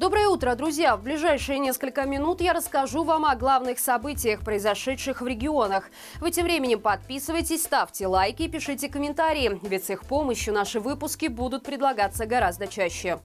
Доброе утро, друзья! В ближайшие несколько минут я расскажу вам о главных событиях, произошедших в регионах. Вы тем временем подписывайтесь, ставьте лайки пишите комментарии, ведь с их помощью наши выпуски будут предлагаться гораздо чаще.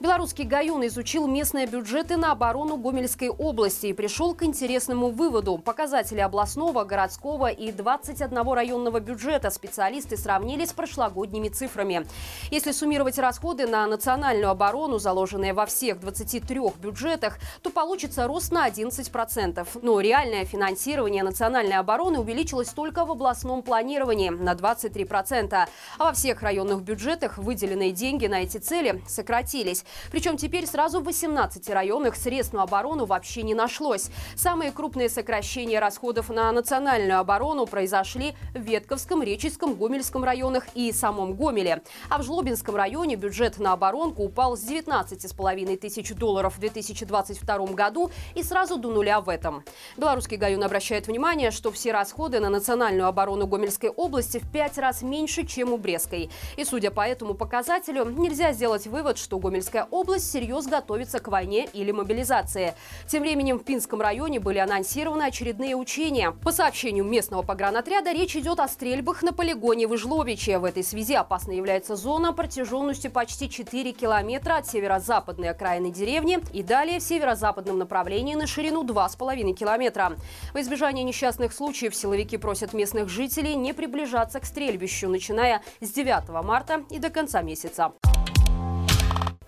Белорусский Гаюн изучил местные бюджеты на оборону Гомельской области и пришел к интересному выводу. Показатели областного, городского и 21 районного бюджета специалисты сравнили с прошлогодними цифрами. Если суммировать расходы на национальную оборону, заложенные во всех 23 бюджетах, то получится рост на 11%. Но реальное финансирование национальной обороны увеличилось только в областном планировании на 23%. А во всех районных бюджетах выделенные деньги на эти цели сократились. Причем теперь сразу в 18 районах средств на оборону вообще не нашлось. Самые крупные сокращения расходов на национальную оборону произошли в Ветковском, Реческом, Гомельском районах и самом Гомеле. А в Жлобинском районе бюджет на оборонку упал с 19,5 тысяч долларов в 2022 году и сразу до нуля в этом. Белорусский Гаюн обращает внимание, что все расходы на национальную оборону Гомельской области в пять раз меньше, чем у Брестской. И судя по этому показателю, нельзя сделать вывод, что Гомельская Московская область всерьез готовится к войне или мобилизации. Тем временем в Пинском районе были анонсированы очередные учения. По сообщению местного погранотряда, речь идет о стрельбах на полигоне в Ижловиче. В этой связи опасной является зона протяженностью почти 4 километра от северо-западной окраины деревни и далее в северо-западном направлении на ширину 2,5 километра. В избежание несчастных случаев силовики просят местных жителей не приближаться к стрельбищу, начиная с 9 марта и до конца месяца.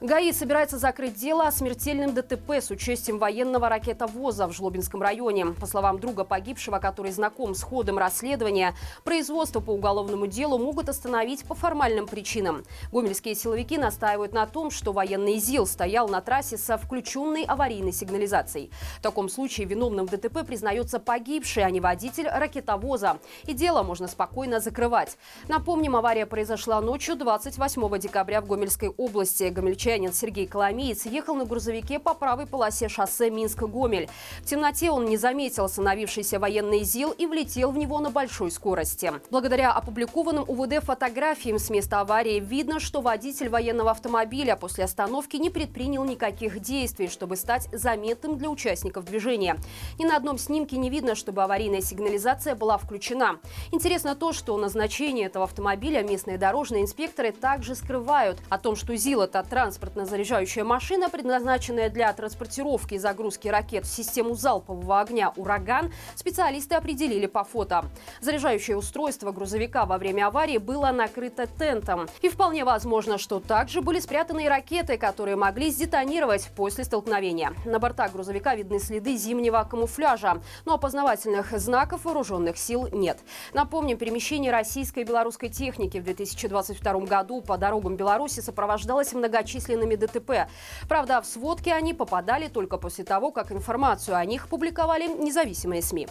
ГАИ собирается закрыть дело о смертельном ДТП с участием военного ракетовоза в Жлобинском районе. По словам друга погибшего, который знаком с ходом расследования, производство по уголовному делу могут остановить по формальным причинам. Гомельские силовики настаивают на том, что военный ЗИЛ стоял на трассе со включенной аварийной сигнализацией. В таком случае виновным в ДТП признается погибший, а не водитель ракетовоза. И дело можно спокойно закрывать. Напомним, авария произошла ночью 28 декабря в Гомельской области. Гомельчане Сельчанин Сергей Коломеец ехал на грузовике по правой полосе шоссе Минск-Гомель. В темноте он не заметил остановившийся военный ЗИЛ и влетел в него на большой скорости. Благодаря опубликованным УВД фотографиям с места аварии видно, что водитель военного автомобиля после остановки не предпринял никаких действий, чтобы стать заметным для участников движения. Ни на одном снимке не видно, чтобы аварийная сигнализация была включена. Интересно то, что назначение этого автомобиля местные дорожные инспекторы также скрывают. О том, что ЗИЛ – это транспорт транспортно-заряжающая машина, предназначенная для транспортировки и загрузки ракет в систему залпового огня «Ураган», специалисты определили по фото. Заряжающее устройство грузовика во время аварии было накрыто тентом. И вполне возможно, что также были спрятаны и ракеты, которые могли сдетонировать после столкновения. На бортах грузовика видны следы зимнего камуфляжа, но опознавательных знаков вооруженных сил нет. Напомним, перемещение российской и белорусской техники в 2022 году по дорогам Беларуси сопровождалось многочисленными многочисленными ДТП. Правда, в сводки они попадали только после того, как информацию о них публиковали независимые СМИ.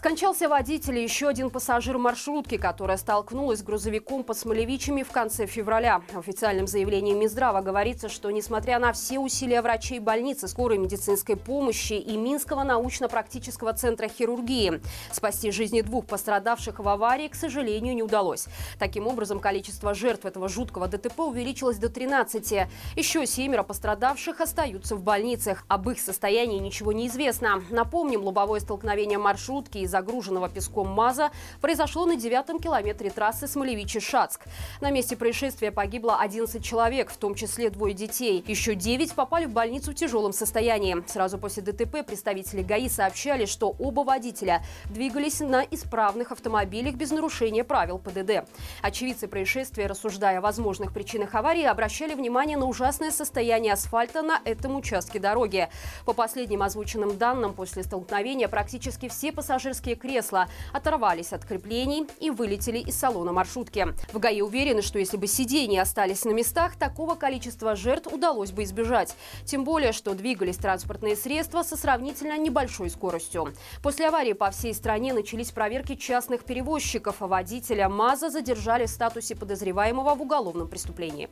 Скончался водитель и еще один пассажир маршрутки, которая столкнулась с грузовиком под Смолевичами в конце февраля. В официальном заявлении Минздрава говорится, что несмотря на все усилия врачей больницы, скорой медицинской помощи и Минского научно-практического центра хирургии, спасти жизни двух пострадавших в аварии, к сожалению, не удалось. Таким образом, количество жертв этого жуткого ДТП увеличилось до 13. Еще семеро пострадавших остаются в больницах. Об их состоянии ничего не известно. Напомним, лобовое столкновение маршрутки и загруженного песком МАЗа произошло на девятом километре трассы Смолевичи-Шацк. На месте происшествия погибло 11 человек, в том числе двое детей. Еще 9 попали в больницу в тяжелом состоянии. Сразу после ДТП представители ГАИ сообщали, что оба водителя двигались на исправных автомобилях без нарушения правил ПДД. Очевидцы происшествия, рассуждая о возможных причинах аварии, обращали внимание на ужасное состояние асфальта на этом участке дороги. По последним озвученным данным, после столкновения практически все пассажиры пассажирские кресла оторвались от креплений и вылетели из салона маршрутки. В ГАИ уверены, что если бы сиденья остались на местах, такого количества жертв удалось бы избежать. Тем более, что двигались транспортные средства со сравнительно небольшой скоростью. После аварии по всей стране начались проверки частных перевозчиков, а водителя МАЗа задержали в статусе подозреваемого в уголовном преступлении.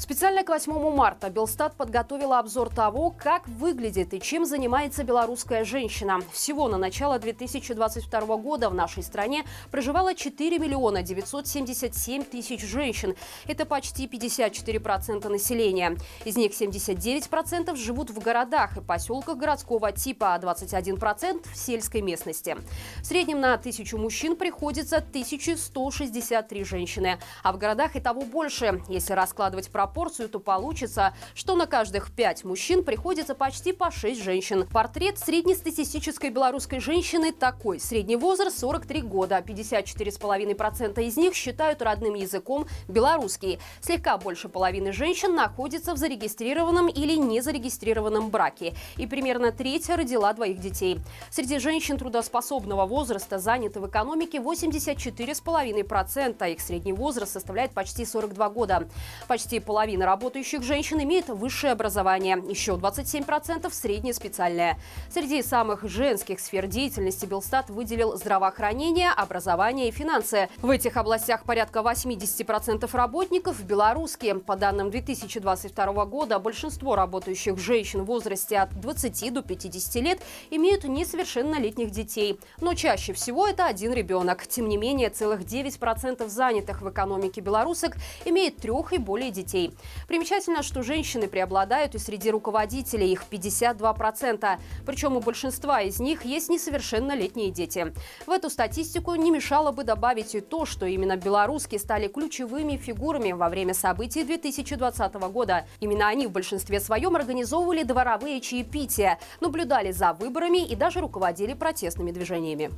Специально к 8 марта Белстат подготовила обзор того, как выглядит и чем занимается белорусская женщина. Всего на начало 2022 года в нашей стране проживало 4 миллиона 977 тысяч женщин. Это почти 54% населения. Из них 79% живут в городах и поселках городского типа, а 21% в сельской местности. В среднем на тысячу мужчин приходится 1163 женщины, а в городах и того больше, если раскладывать пропорции пропорцию, то получится, что на каждых пять мужчин приходится почти по шесть женщин. Портрет среднестатистической белорусской женщины такой. Средний возраст 43 года. 54,5% из них считают родным языком белорусский. Слегка больше половины женщин находится в зарегистрированном или незарегистрированном браке. И примерно треть родила двоих детей. Среди женщин трудоспособного возраста заняты в экономике 84,5%. Их средний возраст составляет почти 42 года. Почти половина половина работающих женщин имеет высшее образование, еще 27% среднее специальное. Среди самых женских сфер деятельности Белстат выделил здравоохранение, образование и финансы. В этих областях порядка 80% работников белорусские. По данным 2022 года, большинство работающих женщин в возрасте от 20 до 50 лет имеют несовершеннолетних детей. Но чаще всего это один ребенок. Тем не менее, целых 9% занятых в экономике белорусок имеет трех и более детей. Примечательно, что женщины преобладают и среди руководителей, их 52%. Причем у большинства из них есть несовершеннолетние дети. В эту статистику не мешало бы добавить и то, что именно белорусские стали ключевыми фигурами во время событий 2020 года. Именно они в большинстве своем организовывали дворовые чаепития, наблюдали за выборами и даже руководили протестными движениями.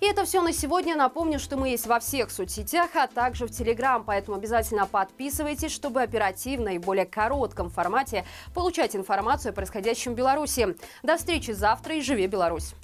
И это все на сегодня. Напомню, что мы есть во всех соцсетях, а также в Телеграм, поэтому обязательно подписывайтесь, чтобы оперативно и более коротком формате получать информацию о происходящем в Беларуси. До встречи завтра и живи Беларусь!